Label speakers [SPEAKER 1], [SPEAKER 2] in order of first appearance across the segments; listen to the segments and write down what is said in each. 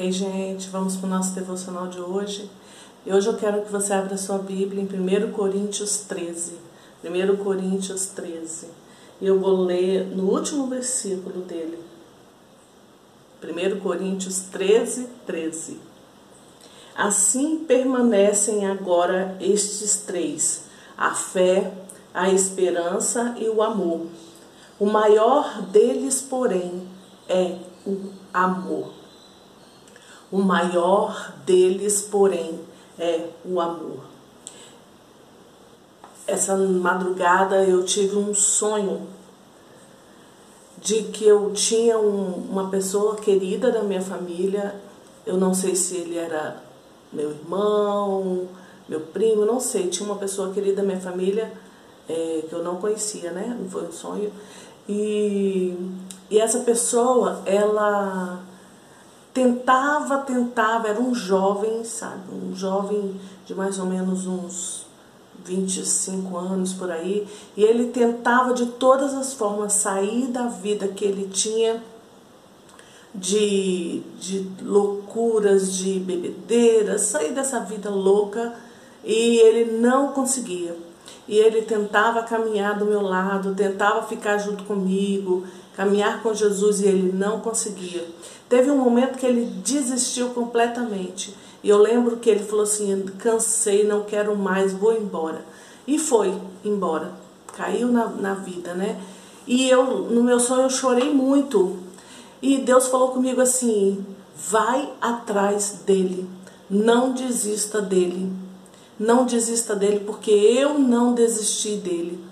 [SPEAKER 1] Ei, gente, vamos para o nosso devocional de hoje. E hoje eu quero que você abra sua Bíblia em 1 Coríntios 13. 1 Coríntios 13. E eu vou ler no último versículo dele. 1 Coríntios 13, 13. Assim permanecem agora estes três: a fé, a esperança e o amor. O maior deles, porém, é o amor. O maior deles, porém, é o amor. Essa madrugada eu tive um sonho de que eu tinha um, uma pessoa querida da minha família. Eu não sei se ele era meu irmão, meu primo, não sei. Tinha uma pessoa querida da minha família é, que eu não conhecia, né? Não foi um sonho. E, e essa pessoa, ela tentava, tentava, era um jovem, sabe, um jovem de mais ou menos uns 25 anos por aí, e ele tentava de todas as formas sair da vida que ele tinha de, de loucuras, de bebedeiras, sair dessa vida louca e ele não conseguia. E ele tentava caminhar do meu lado, tentava ficar junto comigo, caminhar com Jesus e ele não conseguia. Teve um momento que ele desistiu completamente. E eu lembro que ele falou assim: cansei, não quero mais, vou embora. E foi embora. Caiu na, na vida, né? E eu, no meu sonho, eu chorei muito. E Deus falou comigo assim: vai atrás dele, não desista dele. Não desista dele, porque eu não desisti dele.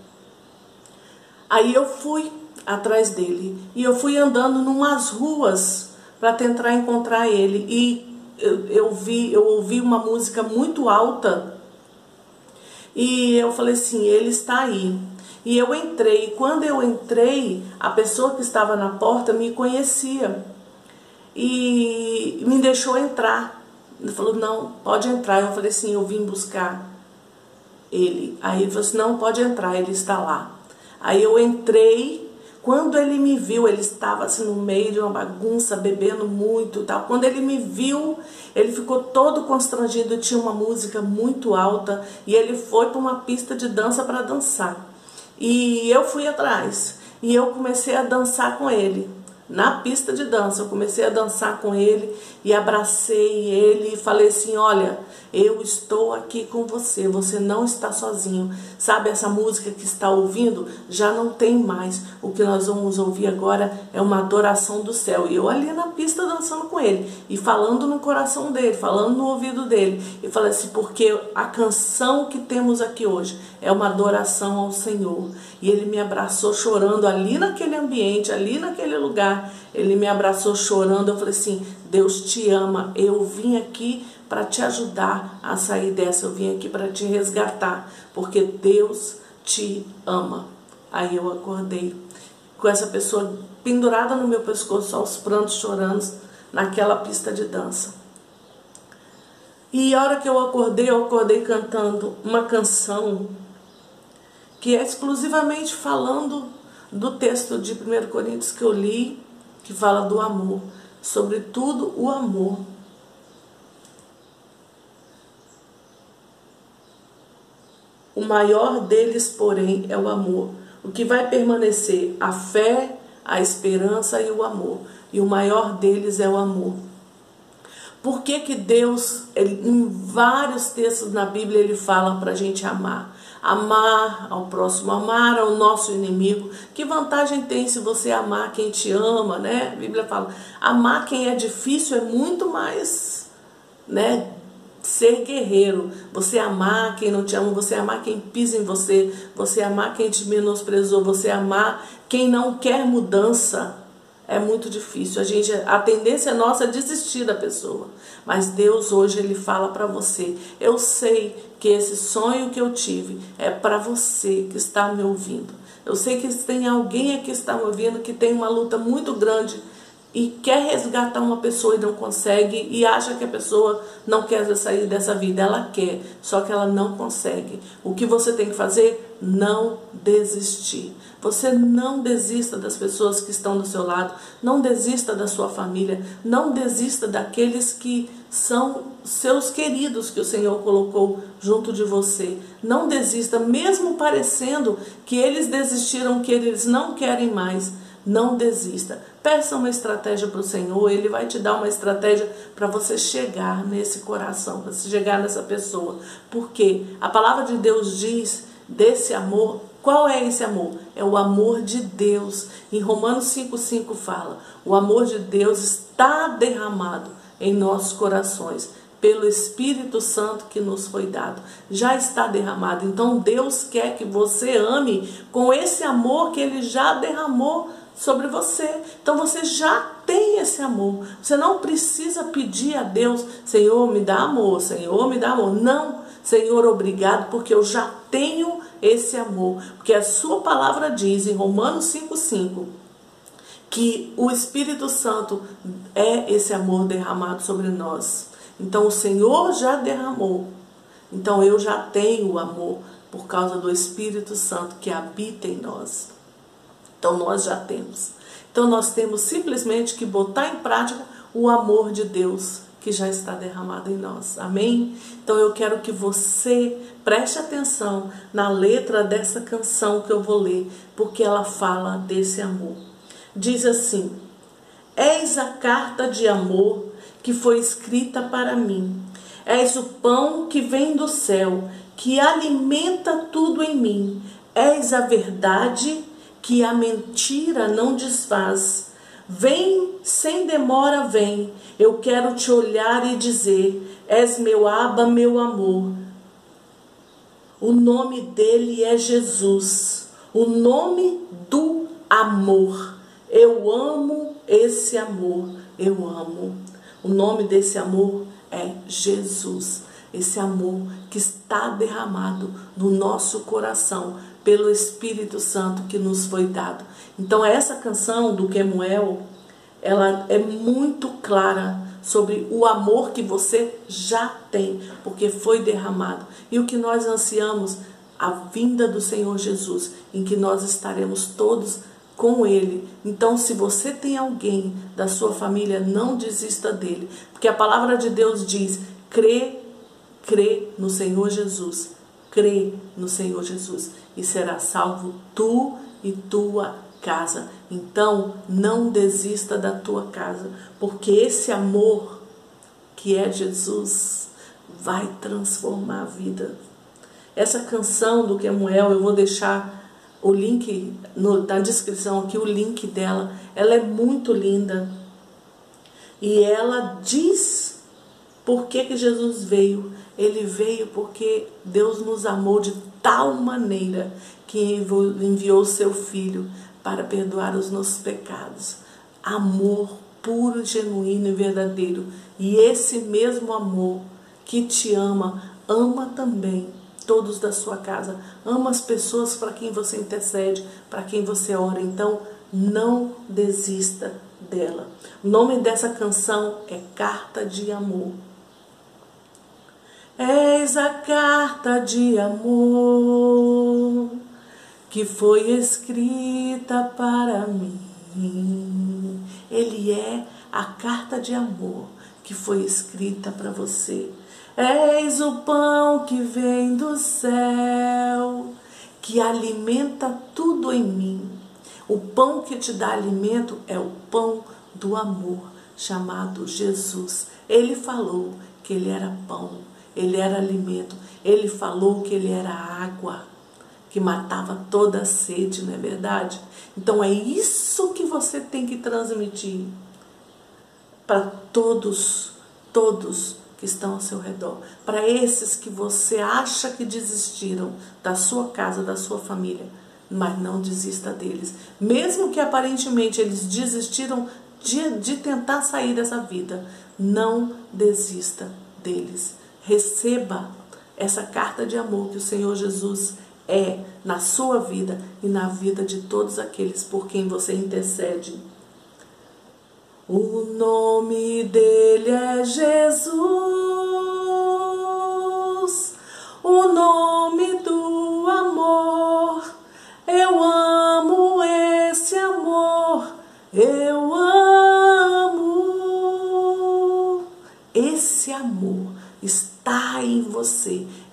[SPEAKER 1] Aí eu fui atrás dele. E eu fui andando numas ruas para tentar encontrar ele. E eu, eu, vi, eu ouvi uma música muito alta. E eu falei assim, ele está aí. E eu entrei. E quando eu entrei, a pessoa que estava na porta me conhecia. E me deixou entrar. Ele falou, não, pode entrar. Eu falei assim, eu vim buscar ele. Aí ele falou assim, não, pode entrar, ele está lá. Aí eu entrei quando ele me viu, ele estava assim no meio de uma bagunça, bebendo muito, tal. Quando ele me viu, ele ficou todo constrangido, tinha uma música muito alta e ele foi para uma pista de dança para dançar. E eu fui atrás e eu comecei a dançar com ele na pista de dança. Eu comecei a dançar com ele e abracei ele e falei assim: Olha, eu estou aqui com você, você não está sozinho. Sabe, essa música que está ouvindo já não tem mais. O que nós vamos ouvir agora é uma adoração do céu. E eu ali na pista dançando com ele e falando no coração dele, falando no ouvido dele. E falei assim: Porque a canção que temos aqui hoje é uma adoração ao Senhor. E ele me abraçou chorando ali naquele ambiente, ali naquele lugar. Ele me abraçou chorando. Eu falei assim: Deus te ama. Eu vim aqui para te ajudar a sair dessa. Eu vim aqui para te resgatar, porque Deus te ama. Aí eu acordei com essa pessoa pendurada no meu pescoço, aos prantos, chorando, naquela pista de dança. E a hora que eu acordei, eu acordei cantando uma canção que é exclusivamente falando do texto de 1 Coríntios que eu li, que fala do amor, sobretudo o amor. O maior deles, porém, é o amor. O que vai permanecer? A fé, a esperança e o amor. E o maior deles é o amor. Por que, que Deus, ele, em vários textos na Bíblia, ele fala para a gente amar? Amar ao próximo, amar ao nosso inimigo. Que vantagem tem se você amar quem te ama, né? A Bíblia fala, amar quem é difícil é muito mais, né? Ser guerreiro, você amar quem não te ama, você amar quem pisa em você, você amar quem te menosprezou, você amar quem não quer mudança, é muito difícil. A gente, a tendência nossa é desistir da pessoa. Mas Deus hoje ele fala para você: eu sei que esse sonho que eu tive é para você que está me ouvindo. Eu sei que tem alguém aqui que está me ouvindo que tem uma luta muito grande e quer resgatar uma pessoa e não consegue e acha que a pessoa não quer sair dessa vida. Ela quer, só que ela não consegue. O que você tem que fazer? não desistir. Você não desista das pessoas que estão do seu lado, não desista da sua família, não desista daqueles que são seus queridos que o Senhor colocou junto de você. Não desista, mesmo parecendo que eles desistiram, que eles não querem mais. Não desista. Peça uma estratégia para o Senhor, Ele vai te dar uma estratégia para você chegar nesse coração, para você chegar nessa pessoa. Porque a palavra de Deus diz desse amor. Qual é esse amor? É o amor de Deus. Em Romanos 5,5 fala: o amor de Deus está derramado em nossos corações pelo Espírito Santo que nos foi dado. Já está derramado. Então Deus quer que você ame com esse amor que ele já derramou sobre você. Então você já tem esse amor. Você não precisa pedir a Deus, Senhor, me dá amor, Senhor, me dá amor. Não, Senhor, obrigado, porque eu já tenho esse amor. Porque a sua palavra diz em Romanos 5,5 que o Espírito Santo é esse amor derramado sobre nós. Então o Senhor já derramou. Então eu já tenho o amor por causa do Espírito Santo que habita em nós. Então nós já temos. Então nós temos simplesmente que botar em prática o amor de Deus que já está derramado em nós. Amém? Então eu quero que você preste atenção na letra dessa canção que eu vou ler, porque ela fala desse amor. Diz assim: Eis a carta de amor que foi escrita para mim. És o pão que vem do céu, que alimenta tudo em mim. És a verdade que a mentira não desfaz. Vem, sem demora, vem. Eu quero te olhar e dizer: És meu aba, meu amor. O nome dele é Jesus, o nome do amor. Eu amo esse amor, eu amo. O nome desse amor é Jesus. Esse amor que está derramado no nosso coração pelo Espírito Santo que nos foi dado. Então essa canção do Kemuel, ela é muito clara sobre o amor que você já tem, porque foi derramado. E o que nós ansiamos, a vinda do Senhor Jesus, em que nós estaremos todos com ele. Então, se você tem alguém da sua família, não desista dele, porque a palavra de Deus diz: crê, crê no Senhor Jesus crê no Senhor Jesus e será salvo tu e tua casa. Então, não desista da tua casa, porque esse amor que é Jesus vai transformar a vida. Essa canção do Kemuel, eu vou deixar o link no, na descrição aqui, o link dela. Ela é muito linda. E ela diz por que, que Jesus veio. Ele veio porque Deus nos amou de tal maneira que enviou seu Filho para perdoar os nossos pecados. Amor puro, genuíno e verdadeiro. E esse mesmo amor que te ama, ama também todos da sua casa. Ama as pessoas para quem você intercede, para quem você ora. Então, não desista dela. O nome dessa canção é Carta de Amor. Eis a carta de amor que foi escrita para mim. Ele é a carta de amor que foi escrita para você. Eis o pão que vem do céu, que alimenta tudo em mim. O pão que te dá alimento é o pão do amor, chamado Jesus. Ele falou que ele era pão ele era alimento. Ele falou que ele era água, que matava toda a sede, não é verdade? Então é isso que você tem que transmitir para todos, todos que estão ao seu redor. Para esses que você acha que desistiram da sua casa, da sua família, mas não desista deles. Mesmo que aparentemente eles desistiram de, de tentar sair dessa vida, não desista deles receba essa carta de amor que o Senhor Jesus é na sua vida e na vida de todos aqueles por quem você intercede. O nome dele é Jesus,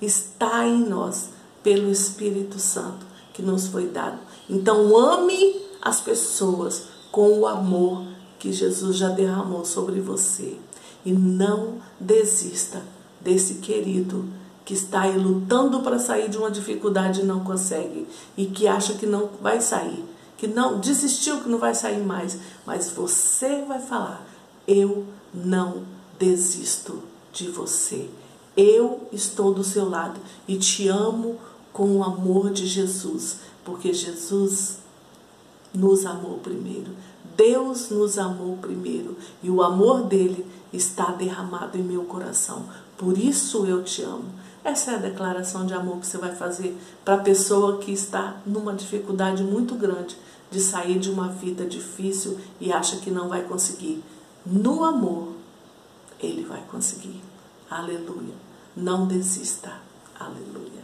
[SPEAKER 1] está em nós, pelo Espírito Santo que nos foi dado. Então, ame as pessoas com o amor que Jesus já derramou sobre você. E não desista desse querido que está aí lutando para sair de uma dificuldade e não consegue e que acha que não vai sair, que não desistiu que não vai sair mais, mas você vai falar: eu não desisto de você. Eu estou do seu lado e te amo com o amor de Jesus, porque Jesus nos amou primeiro. Deus nos amou primeiro e o amor dele está derramado em meu coração. Por isso eu te amo. Essa é a declaração de amor que você vai fazer para a pessoa que está numa dificuldade muito grande de sair de uma vida difícil e acha que não vai conseguir. No amor, ele vai conseguir. Aleluia. Não desista. Aleluia.